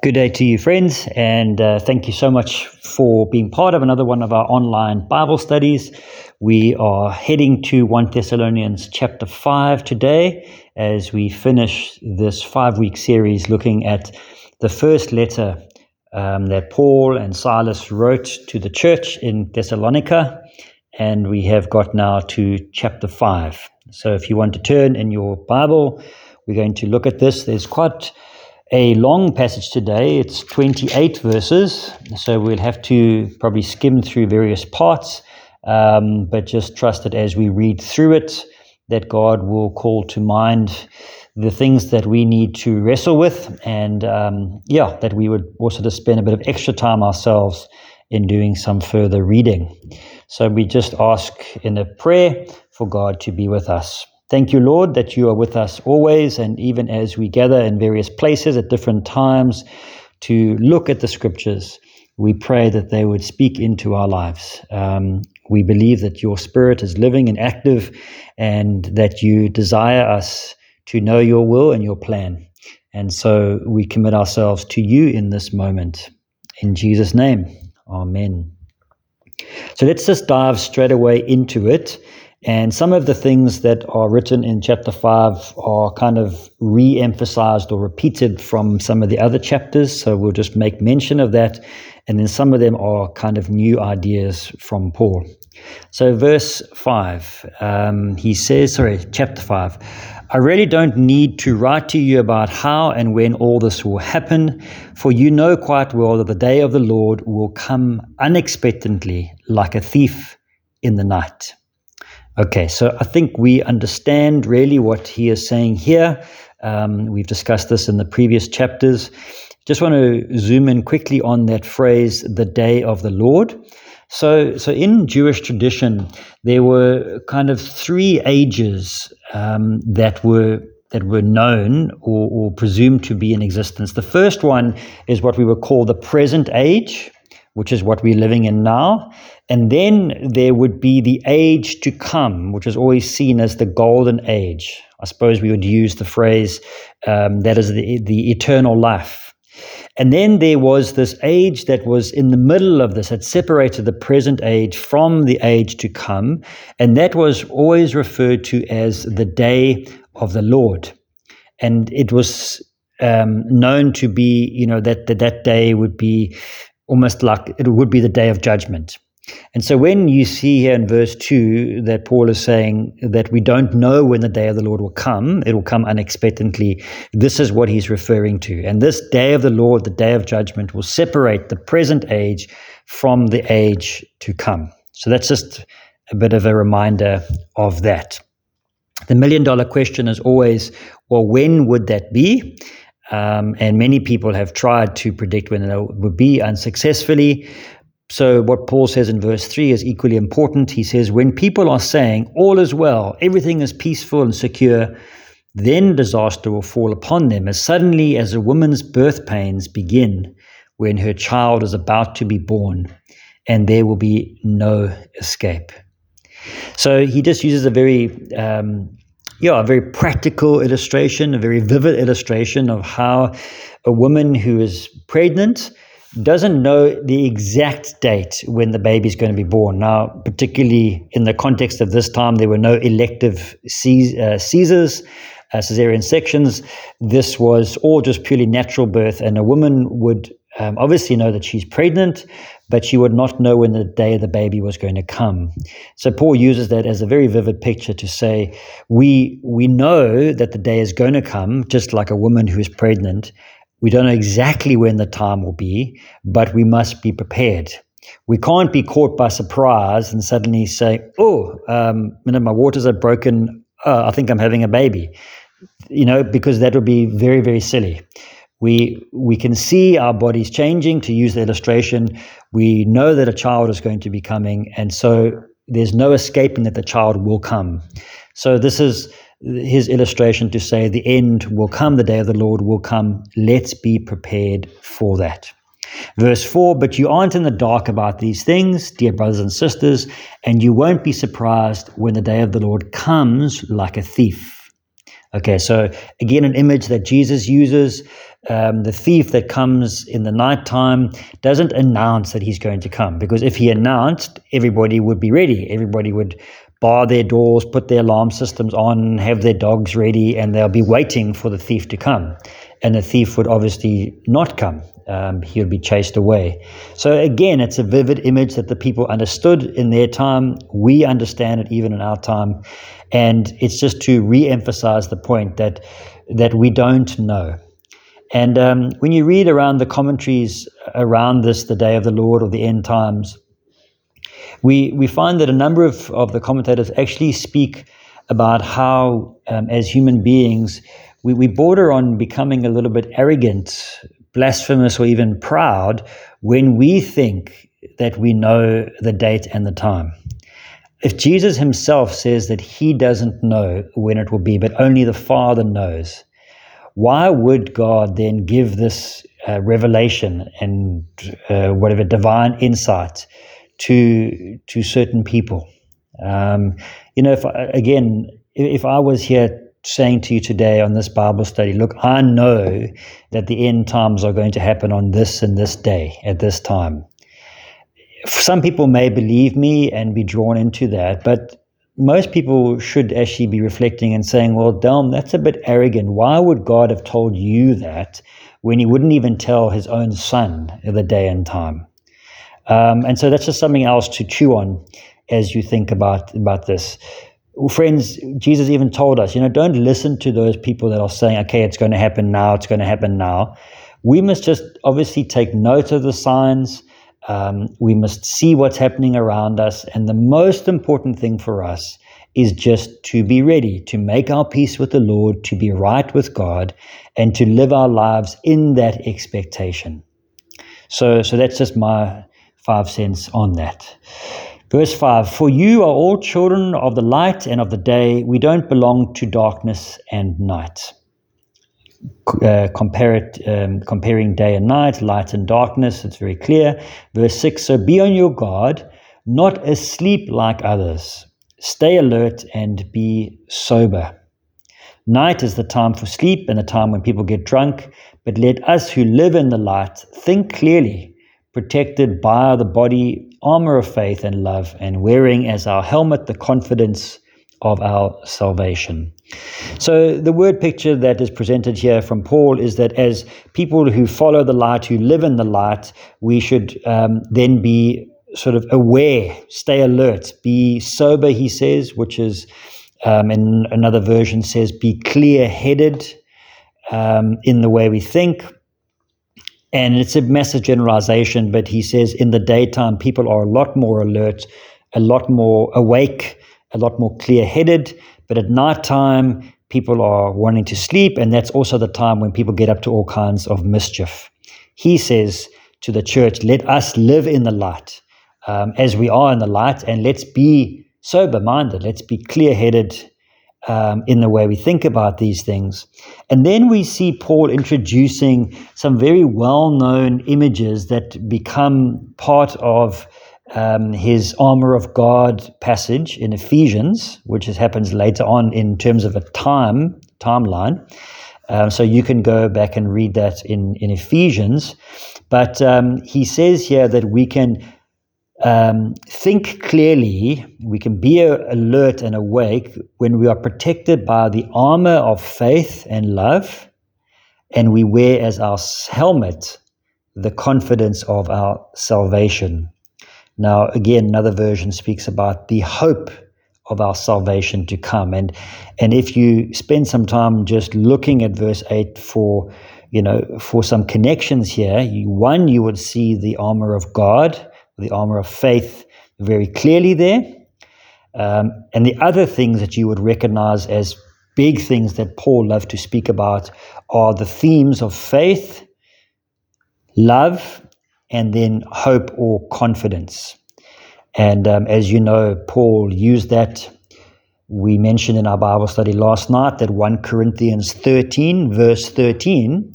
Good day to you, friends, and uh, thank you so much for being part of another one of our online Bible studies. We are heading to 1 Thessalonians chapter 5 today as we finish this five week series looking at the first letter um, that Paul and Silas wrote to the church in Thessalonica, and we have got now to chapter 5. So if you want to turn in your Bible, we're going to look at this. There's quite a long passage today. It's 28 verses, so we'll have to probably skim through various parts, um, but just trust that as we read through it, that God will call to mind the things that we need to wrestle with, and um, yeah, that we would also just spend a bit of extra time ourselves in doing some further reading. So we just ask in a prayer for God to be with us. Thank you, Lord, that you are with us always, and even as we gather in various places at different times to look at the scriptures, we pray that they would speak into our lives. Um, we believe that your spirit is living and active, and that you desire us to know your will and your plan. And so we commit ourselves to you in this moment. In Jesus' name, Amen. So let's just dive straight away into it. And some of the things that are written in chapter 5 are kind of re emphasized or repeated from some of the other chapters. So we'll just make mention of that. And then some of them are kind of new ideas from Paul. So, verse 5, um, he says, sorry, chapter 5. I really don't need to write to you about how and when all this will happen, for you know quite well that the day of the Lord will come unexpectedly like a thief in the night. Okay, so I think we understand really what he is saying here. Um, we've discussed this in the previous chapters. Just want to zoom in quickly on that phrase, the day of the Lord. So, so in Jewish tradition, there were kind of three ages um, that were that were known or, or presumed to be in existence. The first one is what we would call the present age, which is what we're living in now. And then there would be the age to come, which is always seen as the golden age. I suppose we would use the phrase um, that is the, the eternal life. And then there was this age that was in the middle of this, that separated the present age from the age to come. And that was always referred to as the day of the Lord. And it was um, known to be, you know, that, that that day would be almost like it would be the day of judgment. And so when you see here in verse 2 that Paul is saying that we don't know when the day of the Lord will come, it will come unexpectedly, this is what he's referring to. And this day of the Lord, the day of judgment, will separate the present age from the age to come. So that's just a bit of a reminder of that. The million dollar question is always, well, when would that be? Um, and many people have tried to predict when it would be unsuccessfully. So, what Paul says in verse 3 is equally important. He says, When people are saying, All is well, everything is peaceful and secure, then disaster will fall upon them as suddenly as a woman's birth pains begin when her child is about to be born, and there will be no escape. So, he just uses a very um, yeah, a very practical illustration, a very vivid illustration of how a woman who is pregnant doesn't know the exact date when the baby is going to be born. Now, particularly in the context of this time, there were no elective uh, Caesars, uh, cesarean sections. This was all just purely natural birth, and a woman would um, obviously know that she's pregnant, but she would not know when the day of the baby was going to come. So Paul uses that as a very vivid picture to say, we we know that the day is going to come, just like a woman who is pregnant. We don't know exactly when the time will be, but we must be prepared. We can't be caught by surprise and suddenly say, "Oh, um, you know, my waters are broken. Uh, I think I'm having a baby," you know, because that would be very, very silly. We, we can see our bodies changing, to use the illustration. We know that a child is going to be coming, and so there's no escaping that the child will come. So, this is his illustration to say the end will come, the day of the Lord will come. Let's be prepared for that. Verse 4 But you aren't in the dark about these things, dear brothers and sisters, and you won't be surprised when the day of the Lord comes like a thief. Okay, so again, an image that Jesus uses um, the thief that comes in the nighttime doesn't announce that he's going to come because if he announced, everybody would be ready. Everybody would bar their doors, put their alarm systems on, have their dogs ready, and they'll be waiting for the thief to come. And the thief would obviously not come. Um, he would be chased away. So, again, it's a vivid image that the people understood in their time. We understand it even in our time. And it's just to re emphasize the point that, that we don't know. And um, when you read around the commentaries around this, the day of the Lord or the end times, we, we find that a number of, of the commentators actually speak about how, um, as human beings, we, we border on becoming a little bit arrogant, blasphemous, or even proud when we think that we know the date and the time. If Jesus himself says that he doesn't know when it will be, but only the Father knows, why would God then give this uh, revelation and uh, whatever divine insight to to certain people? Um, you know, if again, if I was here saying to you today on this Bible study, look, I know that the end times are going to happen on this and this day at this time. Some people may believe me and be drawn into that, but most people should actually be reflecting and saying, well, Delm, that's a bit arrogant. Why would God have told you that when he wouldn't even tell his own son the day and time? Um, and so that's just something else to chew on as you think about, about this. Friends, Jesus even told us, you know, don't listen to those people that are saying, okay, it's going to happen now, it's going to happen now. We must just obviously take note of the signs um, we must see what's happening around us. And the most important thing for us is just to be ready, to make our peace with the Lord, to be right with God, and to live our lives in that expectation. So, so that's just my five cents on that. Verse 5 For you are all children of the light and of the day. We don't belong to darkness and night uh, compare it, um, comparing day and night, light and darkness. It's very clear. Verse 6 So be on your guard, not asleep like others. Stay alert and be sober. Night is the time for sleep and the time when people get drunk, but let us who live in the light think clearly, protected by the body, armor of faith and love, and wearing as our helmet the confidence of our salvation. So, the word picture that is presented here from Paul is that as people who follow the light, who live in the light, we should um, then be sort of aware, stay alert, be sober, he says, which is um, in another version says, be clear headed um, in the way we think. And it's a massive generalization, but he says in the daytime, people are a lot more alert, a lot more awake, a lot more clear headed. But at night time, people are wanting to sleep, and that's also the time when people get up to all kinds of mischief. He says to the church, Let us live in the light um, as we are in the light, and let's be sober minded, let's be clear headed. Um, in the way we think about these things. And then we see Paul introducing some very well known images that become part of um, his armor of God passage in Ephesians, which happens later on in terms of a time timeline. Um, so you can go back and read that in, in Ephesians. But um, he says here that we can um, think clearly, we can be alert and awake when we are protected by the armor of faith and love, and we wear as our helmet the confidence of our salvation. Now, again, another version speaks about the hope of our salvation to come. And and if you spend some time just looking at verse eight for you know for some connections here, you, one you would see the armor of God, the armor of faith, very clearly there. Um, and the other things that you would recognize as big things that Paul loved to speak about are the themes of faith, love, and then hope or confidence. And um, as you know, Paul used that. We mentioned in our Bible study last night that 1 Corinthians 13, verse 13,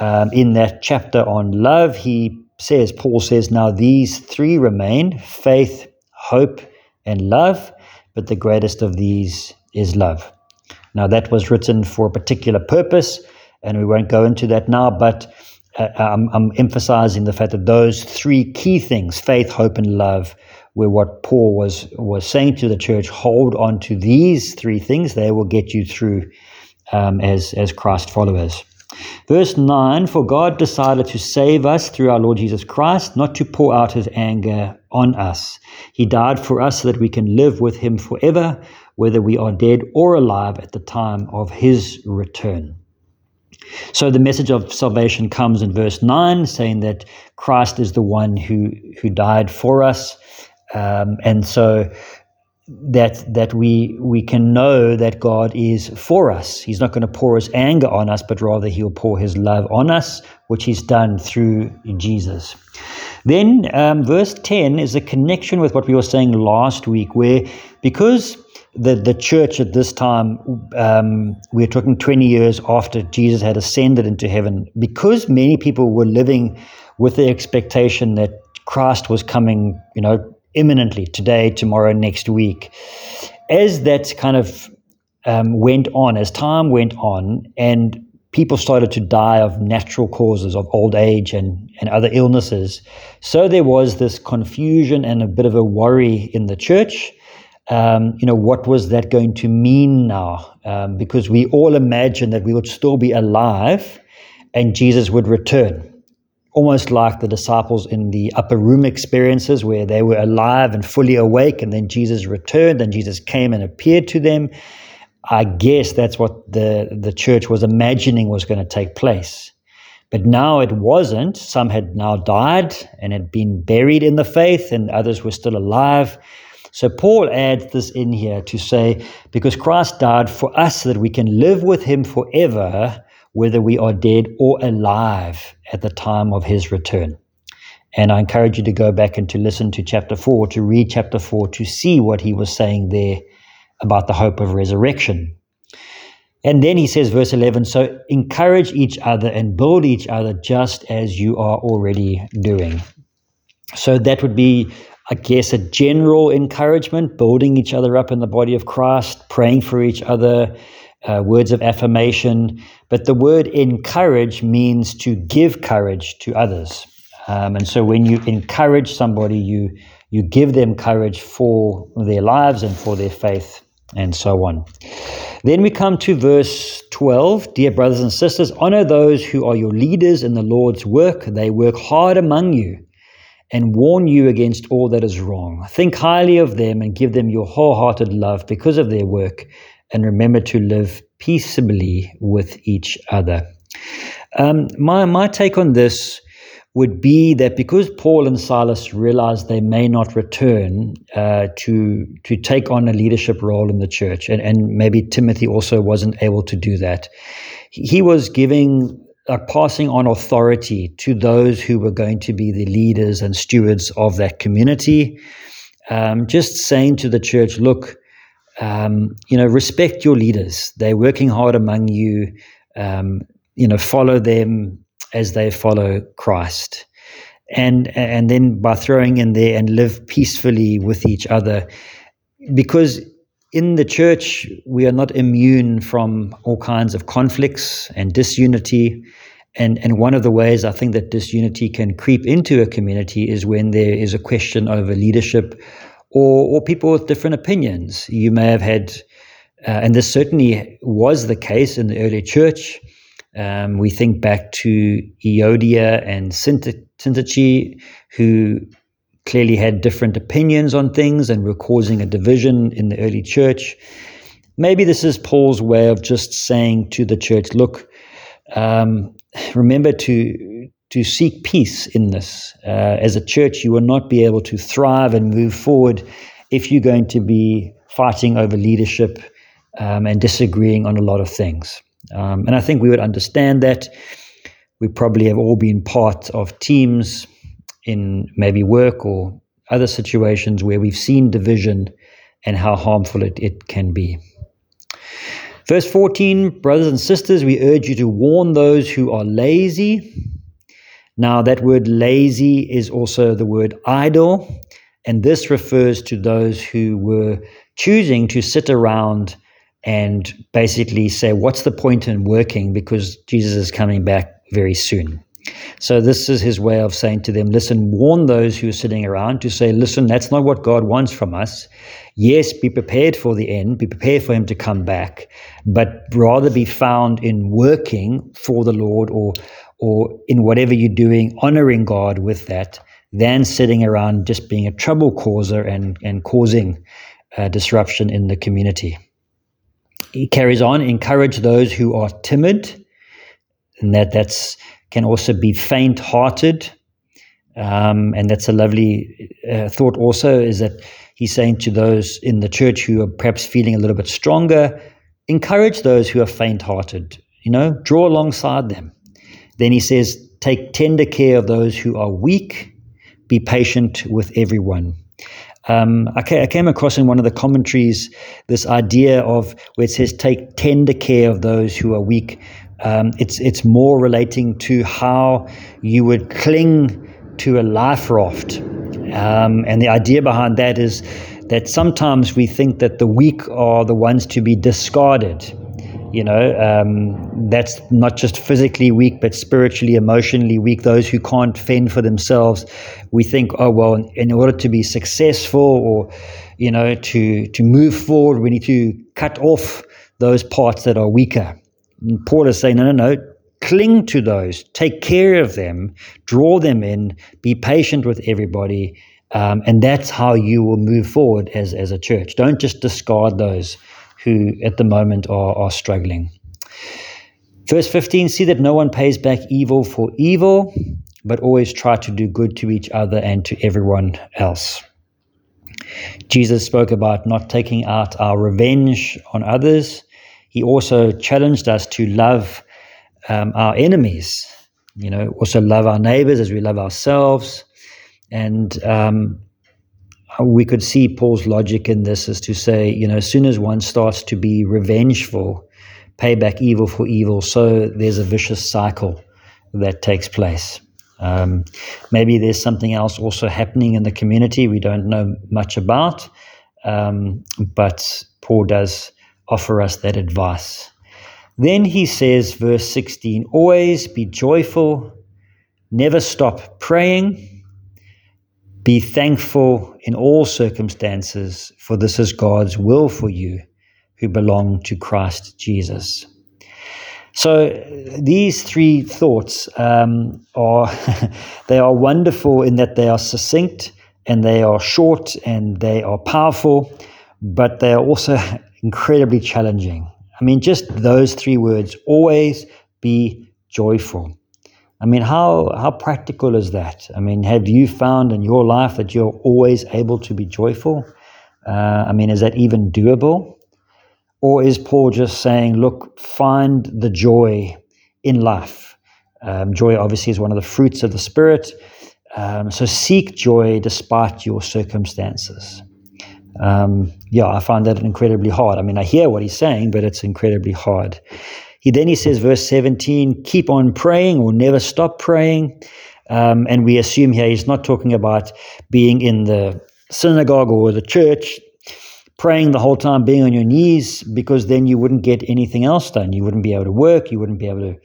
um, in that chapter on love, he says, Paul says, Now these three remain faith, hope, and love, but the greatest of these is love. Now, that was written for a particular purpose and we won't go into that now, but uh, I'm, I'm emphasizing the fact that those three key things faith, hope, and love were what Paul was, was saying to the church hold on to these three things, they will get you through um, as, as Christ followers. Verse 9 For God decided to save us through our Lord Jesus Christ, not to pour out his anger on us. He died for us so that we can live with him forever, whether we are dead or alive at the time of his return. So the message of salvation comes in verse 9, saying that Christ is the one who, who died for us. Um, and so that that we we can know that God is for us. He's not going to pour his anger on us, but rather he'll pour his love on us, which he's done through Jesus. Then um, verse 10 is a connection with what we were saying last week, where because the, the church at this time, um, we're talking 20 years after Jesus had ascended into heaven, because many people were living with the expectation that Christ was coming, you know, imminently, today, tomorrow, next week. As that kind of um, went on, as time went on, and people started to die of natural causes of old age and, and other illnesses. So there was this confusion and a bit of a worry in the church um, you know, what was that going to mean now? Um, because we all imagined that we would still be alive and Jesus would return. Almost like the disciples in the upper room experiences where they were alive and fully awake, and then Jesus returned and Jesus came and appeared to them. I guess that's what the, the church was imagining was going to take place. But now it wasn't. Some had now died and had been buried in the faith, and others were still alive. So Paul adds this in here to say, because Christ died for us that we can live with him forever, whether we are dead or alive at the time of his return. And I encourage you to go back and to listen to chapter 4, to read chapter 4, to see what he was saying there about the hope of resurrection. And then he says, verse 11, so encourage each other and build each other just as you are already doing. So that would be I guess, a general encouragement, building each other up in the body of Christ, praying for each other, uh, words of affirmation. But the word encourage means to give courage to others. Um, and so when you encourage somebody, you, you give them courage for their lives and for their faith, and so on. Then we come to verse 12 Dear brothers and sisters, honor those who are your leaders in the Lord's work. They work hard among you and warn you against all that is wrong. Think highly of them and give them your wholehearted love because of their work, and remember to live peaceably with each other. Um, my, my take on this would be that because Paul and Silas realized they may not return uh, to to take on a leadership role in the church, and, and maybe Timothy also wasn't able to do that, he was giving like passing on authority to those who were going to be the leaders and stewards of that community. Um, just saying to the church, look, um, you know, respect your leaders. They're working hard among you. Um, you know, follow them as they follow Christ. And and then by throwing in there and live peacefully with each other, because in the church, we are not immune from all kinds of conflicts and disunity. And, and one of the ways I think that disunity can creep into a community is when there is a question over leadership or, or people with different opinions. You may have had, uh, and this certainly was the case in the early church. Um, we think back to Euodia and Syntyche, who clearly had different opinions on things and were causing a division in the early church. Maybe this is Paul's way of just saying to the church, look, um, remember to to seek peace in this. Uh, as a church, you will not be able to thrive and move forward if you're going to be fighting over leadership um, and disagreeing on a lot of things. Um, and I think we would understand that. We probably have all been part of teams in maybe work or other situations where we've seen division and how harmful it, it can be. Verse 14, brothers and sisters, we urge you to warn those who are lazy. Now, that word lazy is also the word idle, and this refers to those who were choosing to sit around and basically say, What's the point in working? Because Jesus is coming back very soon. So, this is his way of saying to them, Listen, warn those who are sitting around to say, Listen, that's not what God wants from us. Yes, be prepared for the end, be prepared for him to come back, but rather be found in working for the Lord or, or in whatever you're doing, honoring God with that, than sitting around just being a trouble causer and, and causing uh, disruption in the community. He carries on, encourage those who are timid, and that that's can also be faint-hearted, um, and that's a lovely uh, thought. Also, is that he's saying to those in the church who are perhaps feeling a little bit stronger, encourage those who are faint-hearted. You know, draw alongside them. Then he says, take tender care of those who are weak. Be patient with everyone. Um, I, came across in one of the commentaries this idea of where it says, take tender care of those who are weak. Um, it's, it's more relating to how you would cling to a life raft. Um, and the idea behind that is that sometimes we think that the weak are the ones to be discarded. You know, um, that's not just physically weak, but spiritually, emotionally weak. Those who can't fend for themselves, we think, oh well, in order to be successful or, you know, to to move forward, we need to cut off those parts that are weaker. And Paul is saying, no, no, no. Cling to those, take care of them, draw them in, be patient with everybody, um, and that's how you will move forward as as a church. Don't just discard those who at the moment are, are struggling. Verse 15 see that no one pays back evil for evil, but always try to do good to each other and to everyone else. Jesus spoke about not taking out our revenge on others. He also challenged us to love um, our enemies, you know, also love our neighbors as we love ourselves. And um, we could see Paul's logic in this is to say, you know, as soon as one starts to be revengeful, pay back evil for evil, so there's a vicious cycle that takes place. Um, maybe there's something else also happening in the community we don't know much about, um, but Paul does offer us that advice. Then he says, verse 16, always be joyful, never stop praying be thankful in all circumstances, for this is God's will for you who belong to Christ Jesus. So these three thoughts um, are they are wonderful in that they are succinct and they are short and they are powerful, but they are also incredibly challenging. I mean, just those three words: always be joyful. I mean, how, how practical is that? I mean, have you found in your life that you're always able to be joyful? Uh, I mean, is that even doable? Or is Paul just saying, look, find the joy in life? Um, joy, obviously, is one of the fruits of the Spirit. Um, so seek joy despite your circumstances. Um, yeah, I find that incredibly hard. I mean, I hear what he's saying, but it's incredibly hard. He then he says, verse 17, keep on praying or never stop praying. Um, and we assume here he's not talking about being in the synagogue or the church, praying the whole time, being on your knees, because then you wouldn't get anything else done. You wouldn't be able to work, you wouldn't be able to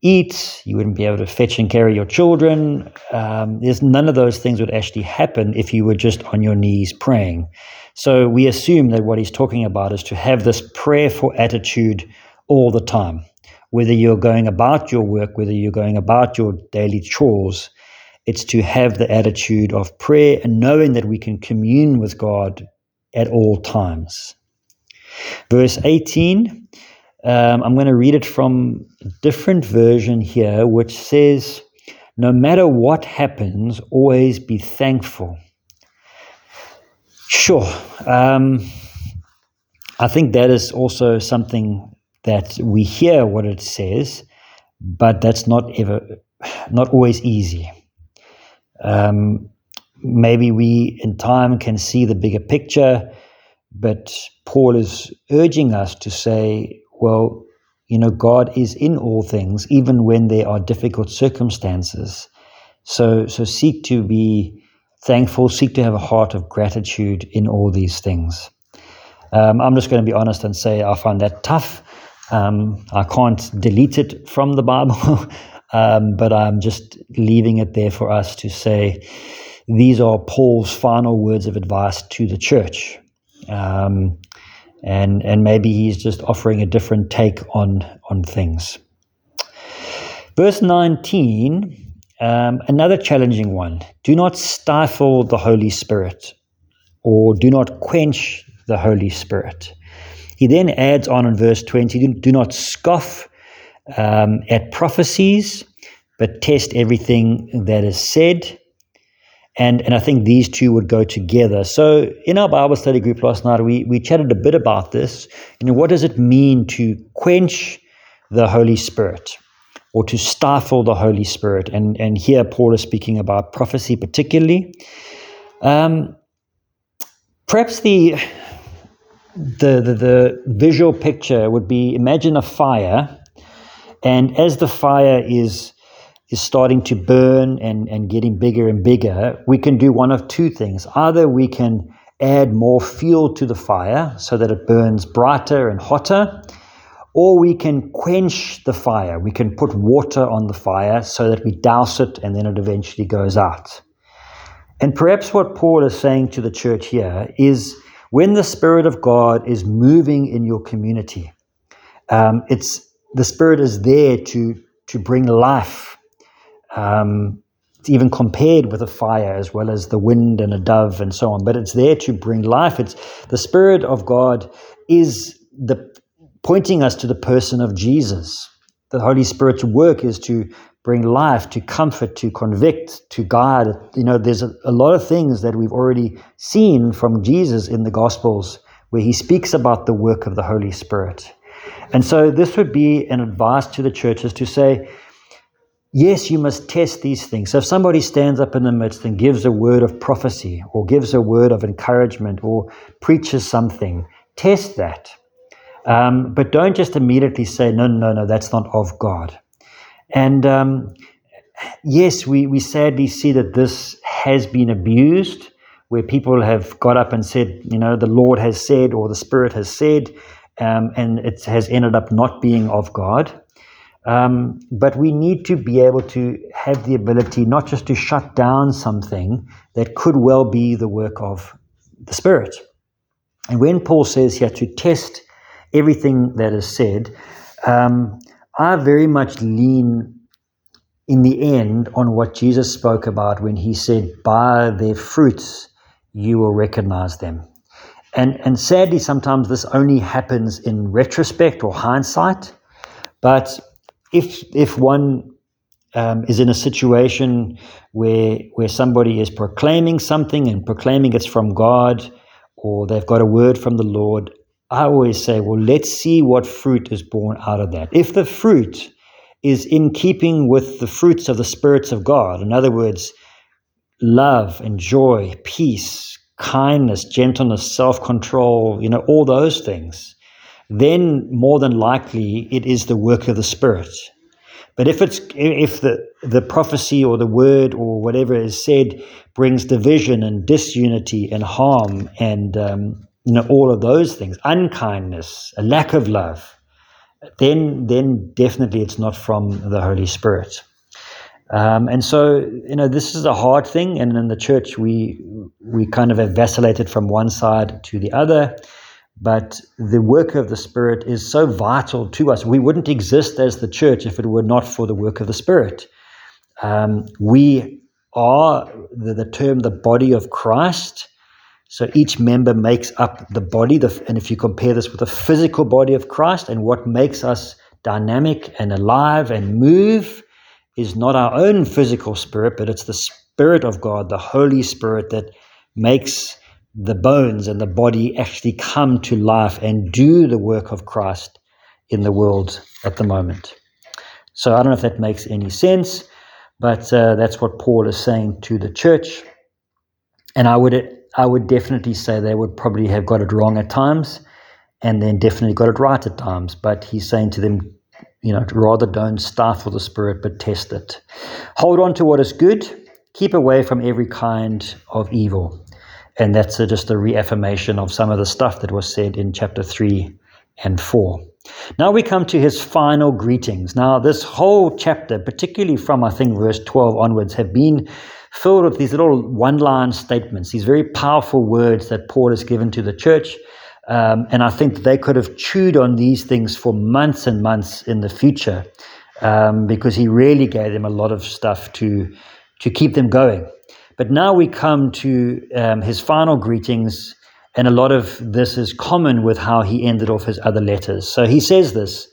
eat, you wouldn't be able to fetch and carry your children. Um, there's none of those things would actually happen if you were just on your knees praying. So we assume that what he's talking about is to have this prayerful attitude all the time. Whether you're going about your work, whether you're going about your daily chores, it's to have the attitude of prayer and knowing that we can commune with God at all times. Verse 18, um, I'm going to read it from a different version here, which says, No matter what happens, always be thankful. Sure. Um, I think that is also something that we hear what it says, but that's not ever, not always easy. Um, maybe we in time can see the bigger picture, but Paul is urging us to say, well, you know, God is in all things, even when there are difficult circumstances. So, so seek to be thankful, seek to have a heart of gratitude in all these things. Um, I'm just going to be honest and say I find that tough. Um, I can't delete it from the Bible, um, but I'm just leaving it there for us to say these are Paul's final words of advice to the church. Um, and, and maybe he's just offering a different take on, on things. Verse 19, um, another challenging one. Do not stifle the Holy Spirit, or do not quench the Holy Spirit. He then adds on in verse 20 do not scoff um, at prophecies, but test everything that is said. And, and I think these two would go together. So in our Bible study group last night, we, we chatted a bit about this. You know, what does it mean to quench the Holy Spirit or to stifle the Holy Spirit? And, and here Paul is speaking about prophecy particularly. Um, perhaps the, the, the, the visual picture would be imagine a fire, and as the fire is is starting to burn and, and getting bigger and bigger, we can do one of two things. Either we can add more fuel to the fire so that it burns brighter and hotter, or we can quench the fire. We can put water on the fire so that we douse it and then it eventually goes out. And perhaps what Paul is saying to the church here is when the Spirit of God is moving in your community, um, it's the Spirit is there to to bring life um, it's even compared with a fire as well as the wind and a dove and so on. But it's there to bring life. It's the Spirit of God is the pointing us to the person of Jesus. The Holy Spirit's work is to bring life, to comfort, to convict, to guide. You know, there's a, a lot of things that we've already seen from Jesus in the Gospels where he speaks about the work of the Holy Spirit. And so this would be an advice to the churches to say, yes, you must test these things. So if somebody stands up in the midst and gives a word of prophecy or gives a word of encouragement or preaches something, test that. Um, but don't just immediately say, no, no, no, that's not of God. And um, yes, we, we sadly see that this has been abused, where people have got up and said, you know, the Lord has said or the Spirit has said, um, and it has ended up not being of God. Um, but we need to be able to have the ability not just to shut down something that could well be the work of the Spirit. And when Paul says here to test everything that is said, um, I very much lean in the end on what Jesus spoke about when he said, By their fruits you will recognize them. And, and sadly, sometimes this only happens in retrospect or hindsight. But if if one um, is in a situation where where somebody is proclaiming something and proclaiming it's from God, or they've got a word from the Lord, I always say, well, let's see what fruit is born out of that. If the fruit is in keeping with the fruits of the spirits of God, in other words, love and joy, peace, kindness, gentleness, self control, you know, all those things then more than likely it is the work of the Spirit. But if it's if the the prophecy or the word or whatever is said brings division and disunity and harm and um, you know all of those things, unkindness, a lack of love, then then definitely it's not from the Holy Spirit. Um, and so you know this is a hard thing, and in the church we we kind of have vacillated from one side to the other. But the work of the Spirit is so vital to us. We wouldn't exist as the church if it were not for the work of the Spirit. Um, we are the, the, term the body of Christ. So each member makes up the body. The, and if you compare this with the physical body of Christ and what makes us dynamic and alive and move is not our own physical spirit, but it's the Spirit of God, the Holy Spirit that makes the bones and the body actually come to life and do the work of Christ in the world at the moment. So I don't know if that makes any sense, but uh, that's what Paul is saying to the church. And I would I would definitely say they would probably have got it wrong at times, and then definitely got it right at times. But he's saying to them, you know, rather don't stifle the spirit, but test it. Hold on to what is good. Keep away from every kind of evil. And that's a, just a reaffirmation of some of the stuff that was said in chapter 3 and 4. Now we come to his final greetings. Now, this whole chapter, particularly from I think verse 12 onwards, have been filled with these little one line statements, these very powerful words that Paul has given to the church. Um, and I think they could have chewed on these things for months and months in the future um, because he really gave them a lot of stuff to, to keep them going. But now we come to um, his final greetings, and a lot of this is common with how he ended off his other letters. So he says this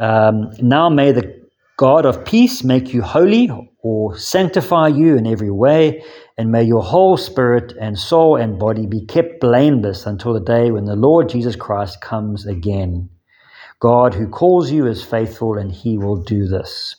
um, Now may the God of peace make you holy or sanctify you in every way, and may your whole spirit and soul and body be kept blameless until the day when the Lord Jesus Christ comes again. God who calls you is faithful, and he will do this.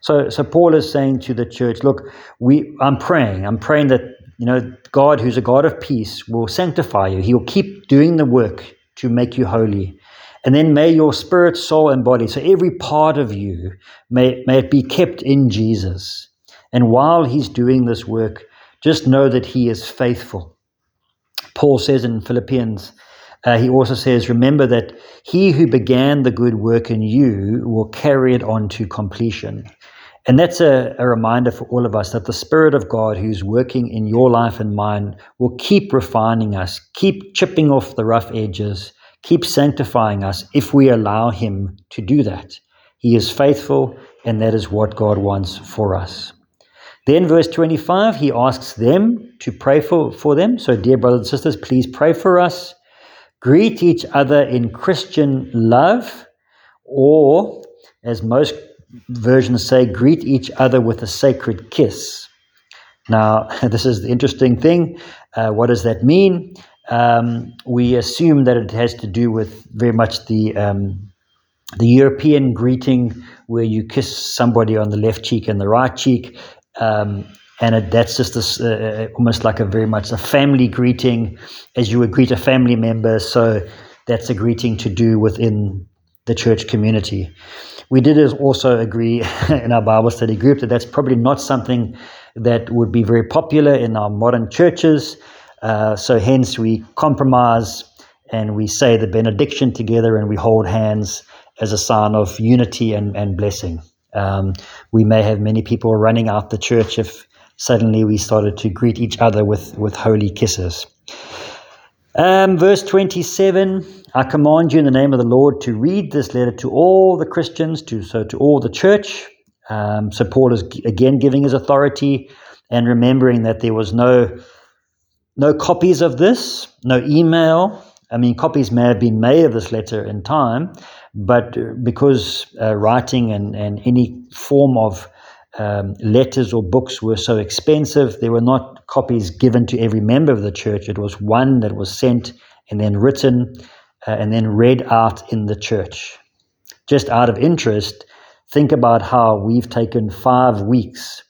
So, so Paul is saying to the church, look, we, I'm praying. I'm praying that, you know, God, who's a God of peace, will sanctify you. He will keep doing the work to make you holy. And then may your spirit, soul, and body, so every part of you, may, may it be kept in Jesus. And while he's doing this work, just know that he is faithful. Paul says in Philippians, uh, he also says, Remember that he who began the good work in you will carry it on to completion. And that's a, a, reminder for all of us that the Spirit of God who's working in your life and mine will keep refining us, keep chipping off the rough edges, keep sanctifying us if we allow Him to do that. He is faithful, and that is what God wants for us. Then, verse 25, he asks them to pray for, for them. So, dear brothers and sisters, please pray for us. Greet each other in Christian love, or as most versions say, greet each other with a sacred kiss. Now, this is the interesting thing. Uh, what does that mean? Um, we assume that it has to do with very much the um, the European greeting, where you kiss somebody on the left cheek and the right cheek, um, and it, that's just this, uh, uh, almost like a very much a family greeting, as you would greet a family member. So that's a greeting to do within the church community. We did also agree in our Bible study group that that's probably not something that would be very popular in our modern churches. Uh, so, hence, we compromise and we say the benediction together and we hold hands as a sign of unity and, and blessing. Um, we may have many people running out the church if suddenly we started to greet each other with, with holy kisses. Um, verse 27 I command you in the name of the Lord to read this letter to all the Christians, to so to all the church. Um, so Paul is again giving his authority and remembering that there was no no copies of this, no email. I mean, copies may have been made of this letter in time, but because uh, writing and, and any form of um, letters or books were so expensive, there were not copies given to every member of the church. It was one that was sent and then written uh, and then read out in the church. Just out of interest, think about how we've taken five weeks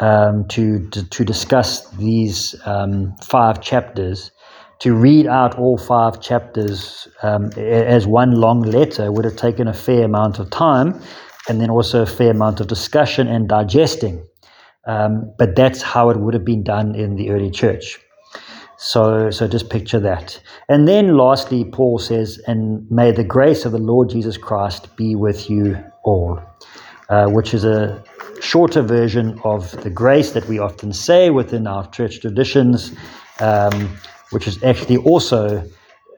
um, to, to, to discuss these um, five chapters. To read out all five chapters um, as one long letter would have taken a fair amount of time and then also a fair amount of discussion and digesting. Um, but that's how it would have been done in the early church. So, so just picture that. And then lastly, Paul says, and may the grace of the Lord Jesus Christ be with you all, uh, which is a shorter version of the grace that we often say within our church traditions, um, which is actually also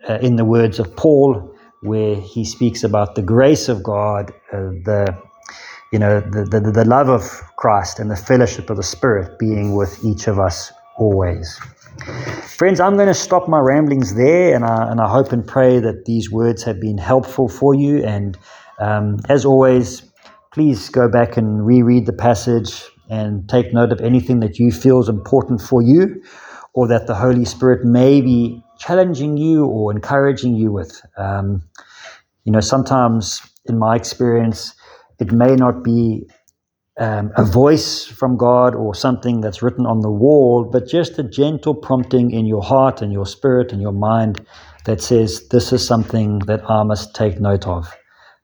uh, in the words of Paul, where he speaks about the grace of God, uh, the you know the, the the love of Christ and the fellowship of the Spirit being with each of us always. Friends, I'm going to stop my ramblings there, and I, and I hope and pray that these words have been helpful for you. And um, as always, please go back and reread the passage and take note of anything that you feel is important for you or that the Holy Spirit may be challenging you or encouraging you with. Um, you know, sometimes in my experience, it may not be um, a voice from God or something that's written on the wall, but just a gentle prompting in your heart and your spirit and your mind that says, This is something that I must take note of.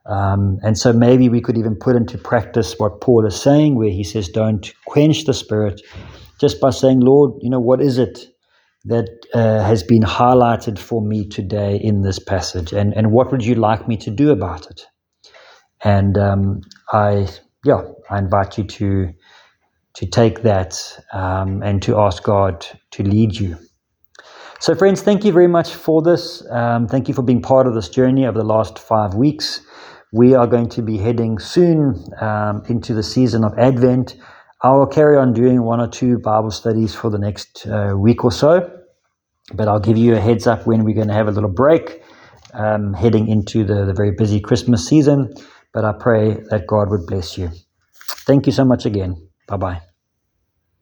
Um, and so maybe we could even put into practice what Paul is saying, where he says, Don't quench the spirit, just by saying, Lord, you know, what is it that uh, has been highlighted for me today in this passage, and and what would you like me to do about it? And um, I, yeah, I invite you to to take that um, and to ask God to lead you. So, friends, thank you very much for this. Um, thank you for being part of this journey over the last five weeks. We are going to be heading soon um, into the season of Advent. I will carry on doing one or two Bible studies for the next uh, week or so, but I'll give you a heads up when we're going to have a little break um, heading into the, the very busy Christmas season. But I pray that God would bless you. Thank you so much again. Bye bye.